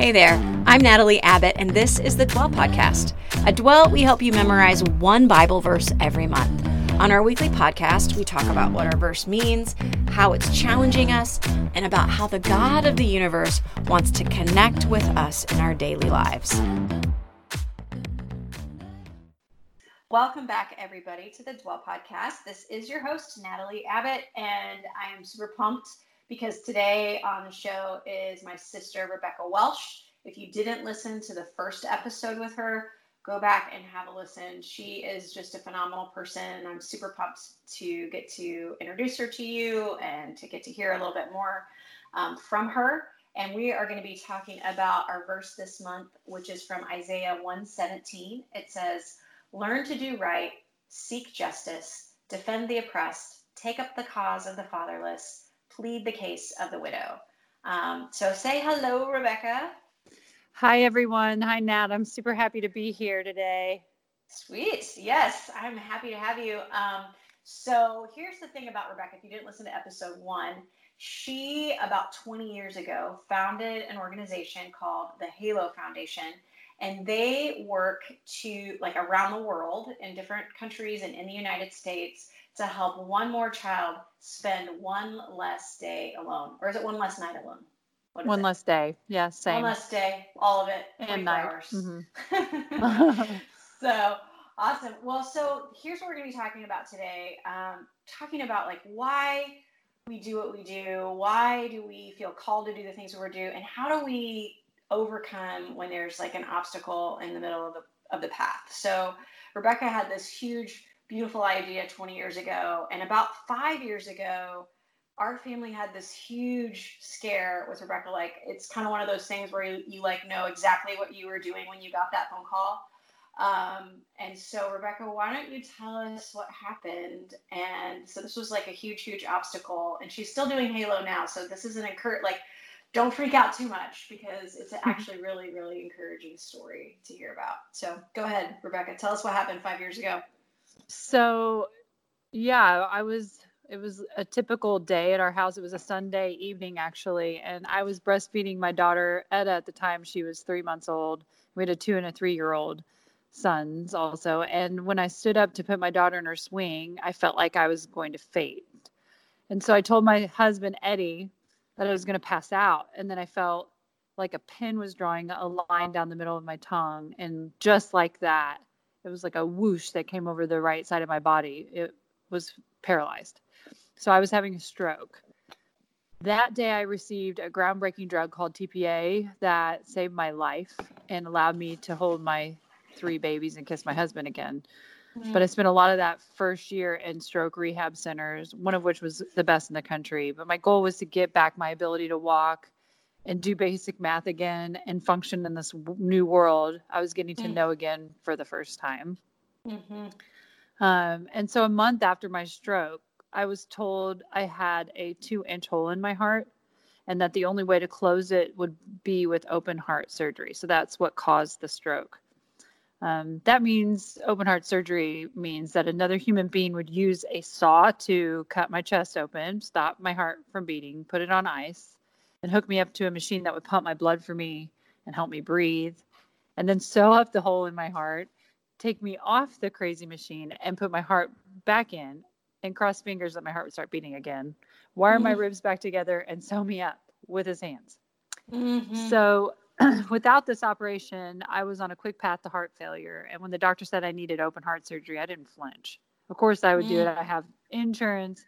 Hey there, I'm Natalie Abbott, and this is the Dwell Podcast. At Dwell, we help you memorize one Bible verse every month. On our weekly podcast, we talk about what our verse means, how it's challenging us, and about how the God of the universe wants to connect with us in our daily lives. Welcome back, everybody, to the Dwell Podcast. This is your host, Natalie Abbott, and I am super pumped because today on the show is my sister, Rebecca Welsh. If you didn't listen to the first episode with her, go back and have a listen. She is just a phenomenal person. I'm super pumped to get to introduce her to you and to get to hear a little bit more um, from her. And we are going to be talking about our verse this month, which is from Isaiah 117. It says, Learn to do right, seek justice, defend the oppressed, take up the cause of the fatherless plead the case of the widow. Um, so say hello, Rebecca. Hi, everyone. Hi, Nat. I'm super happy to be here today. Sweet. Yes, I'm happy to have you. Um, so here's the thing about Rebecca. If you didn't listen to episode one, she about 20 years ago founded an organization called the Halo Foundation and they work to like around the world in different countries and in the United States to help one more child spend one less day alone, or is it one less night alone? One less day. Yeah, same. One less day, all of it, and night. hours. Mm-hmm. so awesome. Well, so here's what we're going to be talking about today. Um, talking about like why we do what we do, why do we feel called to do the things we do, and how do we overcome when there's like an obstacle in the middle of the of the path. So Rebecca had this huge beautiful idea 20 years ago. And about five years ago, our family had this huge scare with Rebecca. Like, it's kind of one of those things where you, you like know exactly what you were doing when you got that phone call. Um, and so, Rebecca, why don't you tell us what happened? And so, this was like a huge, huge obstacle. And she's still doing Halo now. So, this is an encourage, like, don't freak out too much because it's actually really, really encouraging story to hear about. So, go ahead, Rebecca. Tell us what happened five years ago. So, yeah, I was it was a typical day at our house. It was a Sunday evening, actually. And I was breastfeeding my daughter, Edda, at the time. She was three months old. We had a two and a three year old sons also. And when I stood up to put my daughter in her swing, I felt like I was going to faint. And so I told my husband, Eddie, that I was going to pass out. And then I felt like a pin was drawing a line down the middle of my tongue. And just like that, it was like a whoosh that came over the right side of my body. It was paralyzed. So I was having a stroke. That day, I received a groundbreaking drug called TPA that saved my life and allowed me to hold my three babies and kiss my husband again. Mm-hmm. But I spent a lot of that first year in stroke rehab centers, one of which was the best in the country. But my goal was to get back my ability to walk, and do basic math again and function in this new world I was getting to mm. know again for the first time. Mm-hmm. Um, and so a month after my stroke, I was told I had a two inch hole in my heart and that the only way to close it would be with open heart surgery. So that's what caused the stroke. Um, that means open heart surgery means that another human being would use a saw to cut my chest open, stop my heart from beating, put it on ice, and hook me up to a machine that would pump my blood for me and help me breathe, and then sew up the hole in my heart, take me off the crazy machine, and put my heart back in, and cross fingers that my heart would start beating again, wire mm-hmm. my ribs back together, and sew me up with his hands. Mm-hmm. So, without this operation, I was on a quick path to heart failure. And when the doctor said I needed open heart surgery, I didn't flinch. Of course, I would mm-hmm. do it. Mm. I have insurance.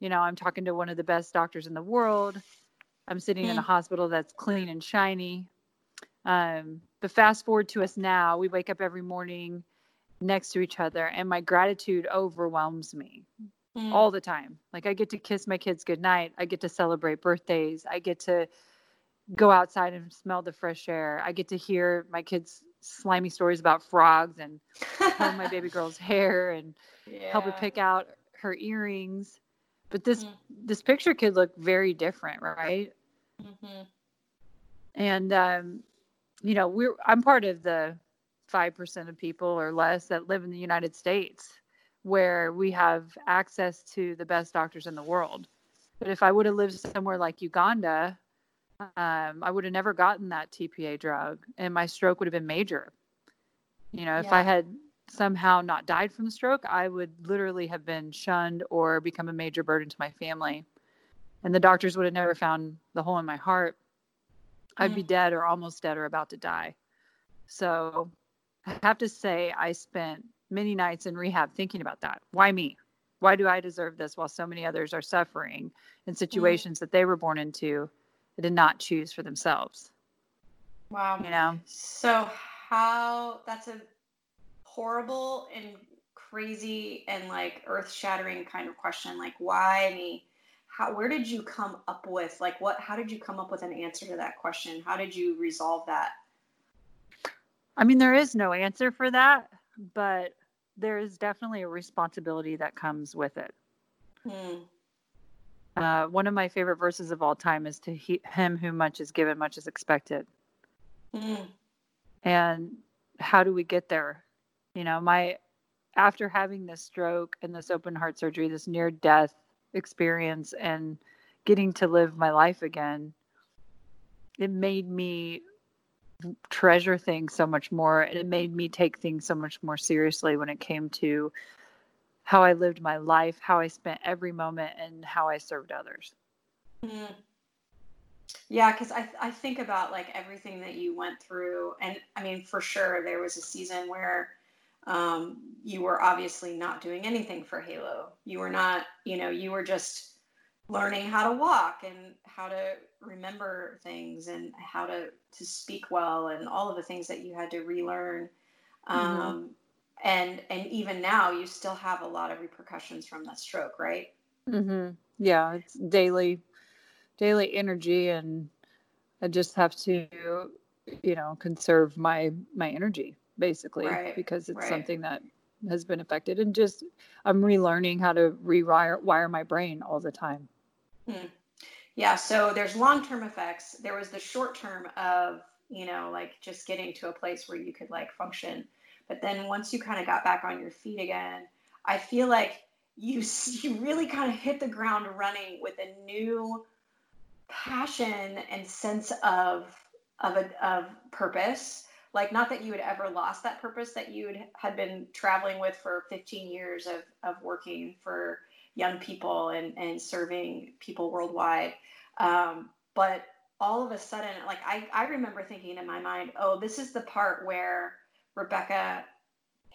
You know, I'm talking to one of the best doctors in the world. I'm sitting mm. in a hmm. hospital that's clean and shiny. Um, but fast forward to us now, we wake up every morning next to each other, and my gratitude overwhelms me mm. all the time. Like, I get to kiss my kids goodnight, I get to celebrate birthdays, I get to go outside and smell the fresh air, I get to hear my kids slimy stories about frogs and comb my baby girl's hair and yeah. help her pick out her earrings but this mm. this picture could look very different right Mm-hmm. And um, you know, we're I'm part of the five percent of people or less that live in the United States, where we have access to the best doctors in the world. But if I would have lived somewhere like Uganda, um, I would have never gotten that TPA drug, and my stroke would have been major. You know, if yeah. I had somehow not died from the stroke, I would literally have been shunned or become a major burden to my family. And the doctors would have never found the hole in my heart. I'd be mm. dead or almost dead or about to die. So I have to say, I spent many nights in rehab thinking about that. Why me? Why do I deserve this while so many others are suffering in mm. situations that they were born into that did not choose for themselves? Wow. You know? So, how that's a horrible and crazy and like earth shattering kind of question. Like, why me? How, where did you come up with like what how did you come up with an answer to that question? How did you resolve that? I mean there is no answer for that but there is definitely a responsibility that comes with it. Hmm. uh, one of my favorite verses of all time is to he, him who much is given much is expected. Hmm. and how do we get there? You know, my after having this stroke and this open heart surgery, this near death experience and getting to live my life again, it made me treasure things so much more. And it made me take things so much more seriously when it came to how I lived my life, how I spent every moment, and how I served others. Mm. Yeah, because I, I think about like everything that you went through. And I mean, for sure, there was a season where um, you were obviously not doing anything for Halo. You were not, you know, you were just learning how to walk and how to remember things and how to to speak well and all of the things that you had to relearn. Mm-hmm. Um, and and even now, you still have a lot of repercussions from that stroke, right? Mm-hmm. Yeah, it's daily daily energy, and I just have to, you know, conserve my my energy basically right. because it's right. something that has been affected and just i'm relearning how to rewire wire my brain all the time hmm. yeah so there's long-term effects there was the short term of you know like just getting to a place where you could like function but then once you kind of got back on your feet again i feel like you you really kind of hit the ground running with a new passion and sense of of a of purpose like not that you had ever lost that purpose that you had been traveling with for 15 years of, of working for young people and, and serving people worldwide. Um, but all of a sudden like I, I remember thinking in my mind oh this is the part where rebecca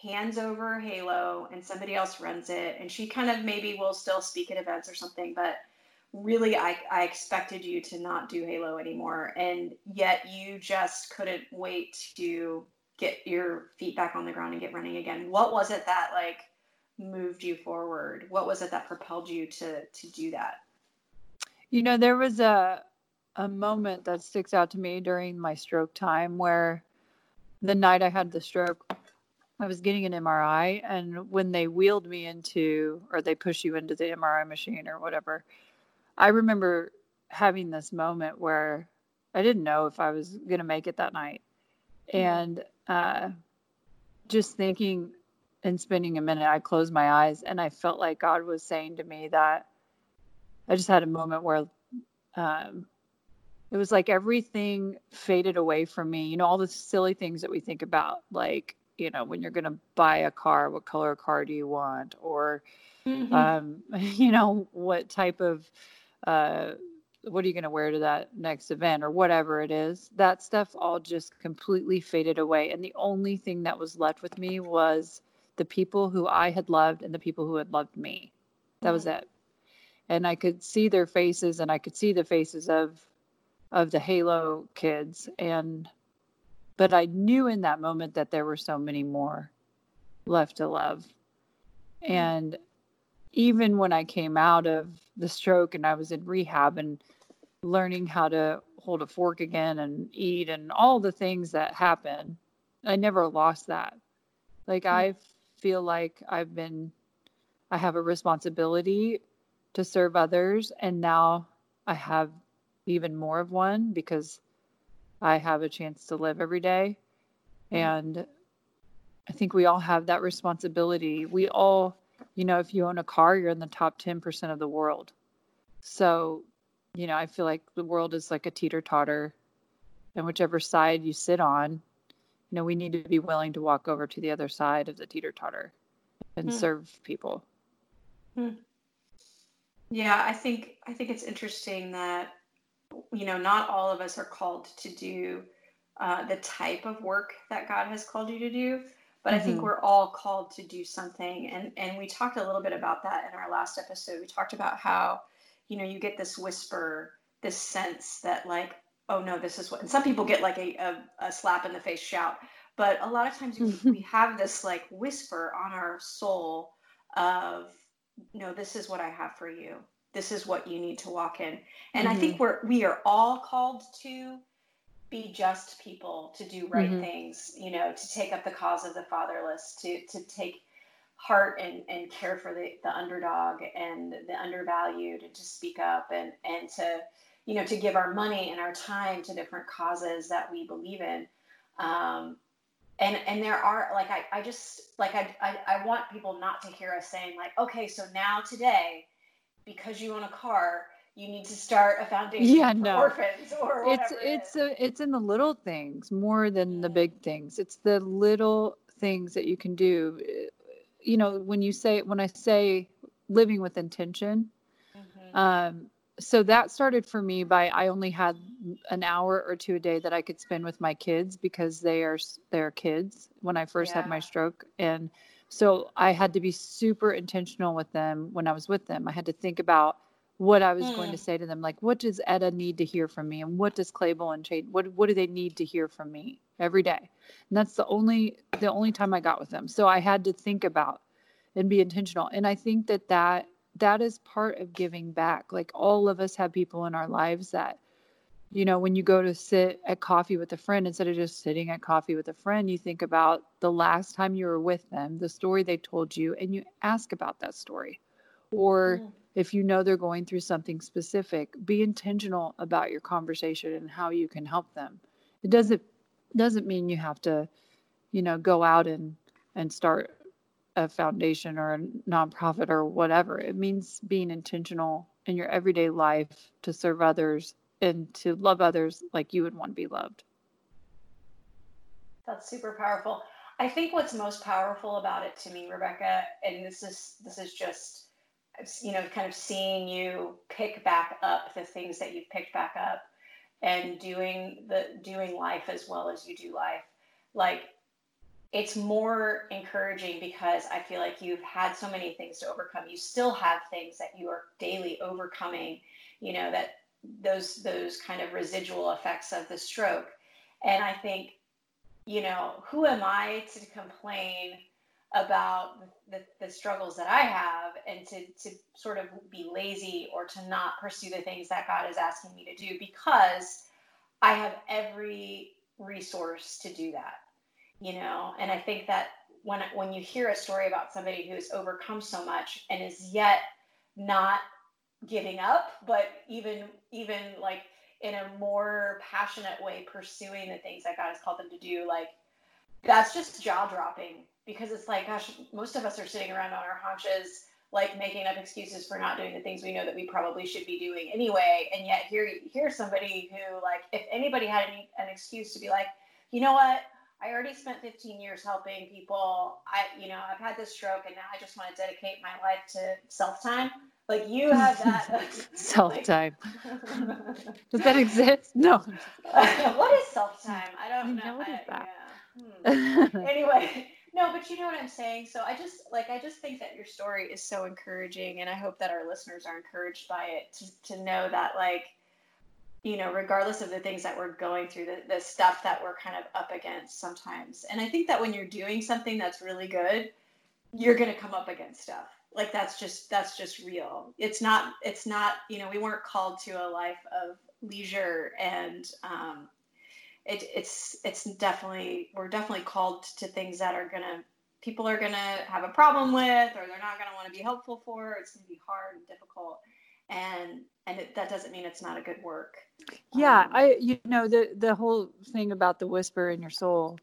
hands over halo and somebody else runs it and she kind of maybe will still speak at events or something but really I, I expected you to not do halo anymore and yet you just couldn't wait to get your feet back on the ground and get running again. What was it that like moved you forward? What was it that propelled you to to do that? You know there was a a moment that sticks out to me during my stroke time where the night i had the stroke I was getting an MRI, and when they wheeled me into, or they push you into the MRI machine or whatever, I remember having this moment where I didn't know if I was going to make it that night. And uh, just thinking and spending a minute, I closed my eyes and I felt like God was saying to me that I just had a moment where um, it was like everything faded away from me. You know, all the silly things that we think about, like, you know, when you're going to buy a car, what color car do you want? Or, mm-hmm. um, you know, what type of uh, what are you going to wear to that next event or whatever it is that stuff all just completely faded away. And the only thing that was left with me was the people who i had loved and the people who had loved me. That was mm-hmm. it. And i could see their faces and i could see the faces of of the halo kids. And but i knew in that moment that there were so many more left to love. Mm-hmm. and even when I came out of the stroke and I was in rehab and learning how to hold a fork again and eat and all the things that happen, I never lost that. Like mm-hmm. I feel like I've been I have a responsibility to serve others and now I have even more of one because I have a chance to live every day. Mm-hmm. And I think we all have that responsibility. We all you know, if you own a car, you're in the top 10% of the world. So you know, I feel like the world is like a teeter totter, and whichever side you sit on, you know, we need to be willing to walk over to the other side of the teeter totter and mm. serve people. Mm. Yeah, I think I think it's interesting that you know not all of us are called to do uh, the type of work that God has called you to do, but mm-hmm. I think mm-hmm. we're all called to do something. And and we talked a little bit about that in our last episode. We talked about how you know you get this whisper, this sense that like oh no, this is what. And some people get like a a, a slap in the face shout, but a lot of times we, we have this like whisper on our soul of no, this is what I have for you. This is what you need to walk in. And mm-hmm. I think we're we are all called to be just people, to do right mm-hmm. things, you know, to take up the cause of the fatherless, to to take heart and, and care for the, the underdog and the undervalued and to speak up and, and to you know to give our money and our time to different causes that we believe in um, and and there are like I, I just like I, I I want people not to hear us saying like okay so now today because you own a car you need to start a foundation yeah, for no. orphans or it's it's it a, it's in the little things more than the big things it's the little things that you can do you know when you say when i say living with intention mm-hmm. um so that started for me by I only had an hour or two a day that I could spend with my kids because they are they're kids when I first yeah. had my stroke and so I had to be super intentional with them when I was with them. I had to think about what I was mm. going to hmm. say to them like what does Etta need to hear from me and what does Claybel and Chade what what do they need to hear from me every day. And that's the only the only time I got with them. So I had to think about and be intentional. And I think that that that is part of giving back. Like all of us have people in our lives that, you know, when you go to sit at coffee with a friend, instead of just sitting at coffee with a friend, you think about the last time you were with them, the story they told you, and you ask about that story. Or yeah. If you know they're going through something specific, be intentional about your conversation and how you can help them. It doesn't doesn't mean you have to, you know, go out and and start a foundation or a nonprofit or whatever. It means being intentional in your everyday life to serve others and to love others like you would want to be loved. That's super powerful. I think what's most powerful about it to me, Rebecca, and this is this is just you know kind of seeing you pick back up the things that you've picked back up and doing the doing life as well as you do life. Like it's more encouraging because I feel like you've had so many things to overcome. You still have things that you are daily overcoming, you know, that those those kind of residual effects of the stroke. And I think, you know, who am I to complain about the, the, struggles that I have and to, to sort of be lazy or to not pursue the things that God is asking me to do because I have every resource to do that you know? And i think that when when you hear a story about somebody who's overcome so much and is yet not giving up but even even like in a more passionate way pursuing the things that god has called them to do like that's just jaw dropping because it's like gosh most of us are sitting around on our haunches like making up excuses for not doing the things we know that we probably should be doing anyway and yet here here's somebody who like if anybody had any, an excuse to be like you know what I already spent 15 years helping people. I, you know, I've had this stroke and now I just want to dedicate my life to self time. Like you have that self time. Does that exist? No. what is self time? I don't know. know what is that? Yeah. Hmm. anyway, no, but you know what I'm saying. So I just like I just think that your story is so encouraging, and I hope that our listeners are encouraged by it to to know that like you know, regardless of the things that we're going through, the, the stuff that we're kind of up against sometimes. And I think that when you're doing something that's really good, you're going to come up against stuff. Like that's just that's just real. It's not it's not you know we weren't called to a life of leisure and um, it, it's it's definitely we're definitely called to things that are gonna people are gonna have a problem with or they're not gonna want to be helpful for. It's gonna be hard and difficult and and it, that doesn't mean it's not a good work yeah um, i you know the the whole thing about the whisper in your soul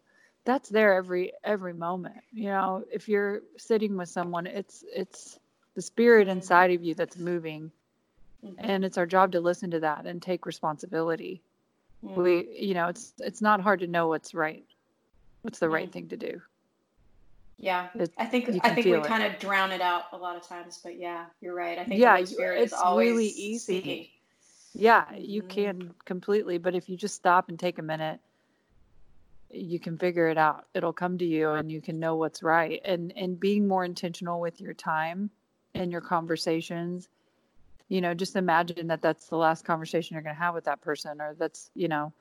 that's there every every moment you know if you're sitting with someone it's it's the spirit inside of you that's moving Mm-hmm. And it's our job to listen to that and take responsibility. We, you know, it's it's not hard to know what's right. What's the right thing to do? Yeah, it's, I think I think we it. kind of drown it out a lot of times, but yeah, you're right. I think yeah, it's really easy. Speaking. Yeah, mm-hmm. you can completely, but if you just stop and take a minute, you can figure it out. It'll come to you, and you can know what's right. And and being more intentional with your time and your conversations. You know, just imagine that that's the last conversation you're going to have with that person, or that's you know,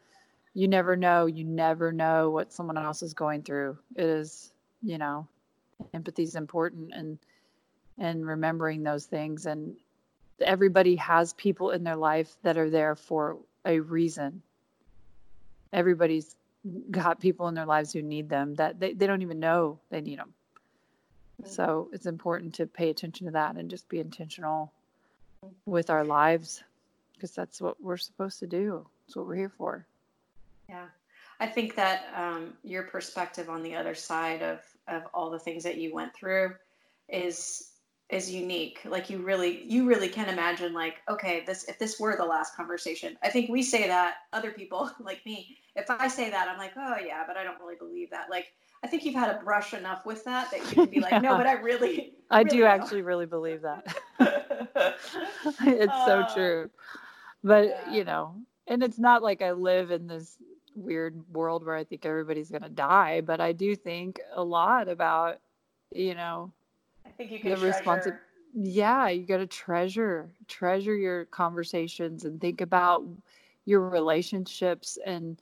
you never know. You never know what someone else is going through. It is you know empathy is important and and remembering those things and everybody has people in their life that are there for a reason everybody's got people in their lives who need them that they, they don't even know they need them mm-hmm. so it's important to pay attention to that and just be intentional with our lives because that's what we're supposed to do that's what we're here for yeah I think that um, your perspective on the other side of of all the things that you went through is is unique. Like you really you really can imagine like okay, this if this were the last conversation. I think we say that other people like me, if I say that, I'm like, "Oh yeah, but I don't really believe that." Like I think you've had a brush enough with that that you can be like, yeah. "No, but I really I really do know. actually really believe that." it's uh, so true. But, yeah. you know, and it's not like I live in this weird world where I think everybody's going to die, but I do think a lot about, you know, I think you can the responsibility. Yeah, you got to treasure, treasure your conversations and think about your relationships and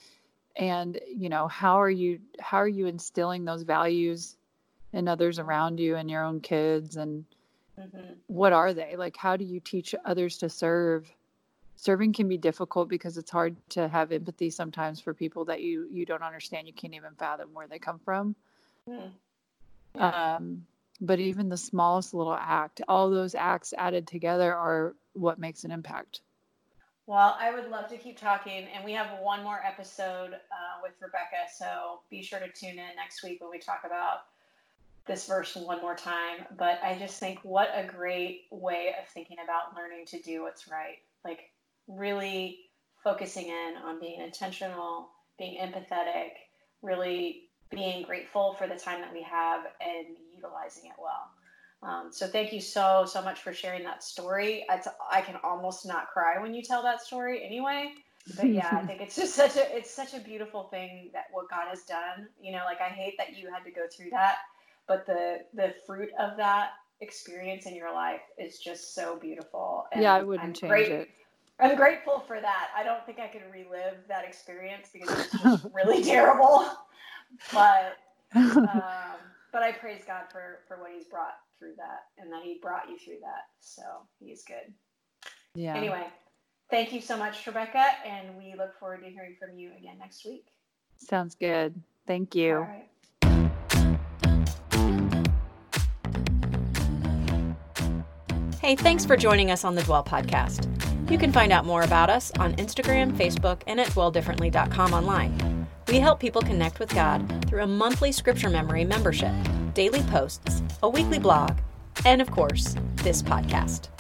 and you know how are you how are you instilling those values in others around you and your own kids and mm-hmm. what are they? Like how do you teach others to serve? Serving can be difficult because it's hard to have empathy sometimes for people that you you don't understand you can't even fathom where they come from. Mm. um, but even the smallest little act all those acts added together are what makes an impact. Well i would love to keep talking and we have one more episode uh, with rebecca so be sure to tune in next week when we talk about this verse one more time but i just think what a great way of thinking about learning to do what's right like really focusing in on being intentional, being empathetic, really being grateful for the time that we have and utilizing it well. Um, so thank you so so much for sharing that story. I can almost not cry when you tell that story anyway. But yeah, I think it's just such a it's such a beautiful thing that what God has done. You know, like I hate that you had to go through that, but the the fruit of that experience in your life is just so beautiful. And yeah, I wouldn't I'm change great, it. I'm grateful for that. I don't think I could relive that experience because it's just really terrible. But um, but I praise God for for what He's brought through that and that He brought you through that. So He's good. Yeah. Anyway, thank you so much, Rebecca, and we look forward to hearing from you again next week. Sounds good. Thank you. Hey, thanks for joining us on the Dwell podcast. You can find out more about us on Instagram, Facebook, and at dwelldifferently.com online. We help people connect with God through a monthly scripture memory membership, daily posts, a weekly blog, and of course, this podcast.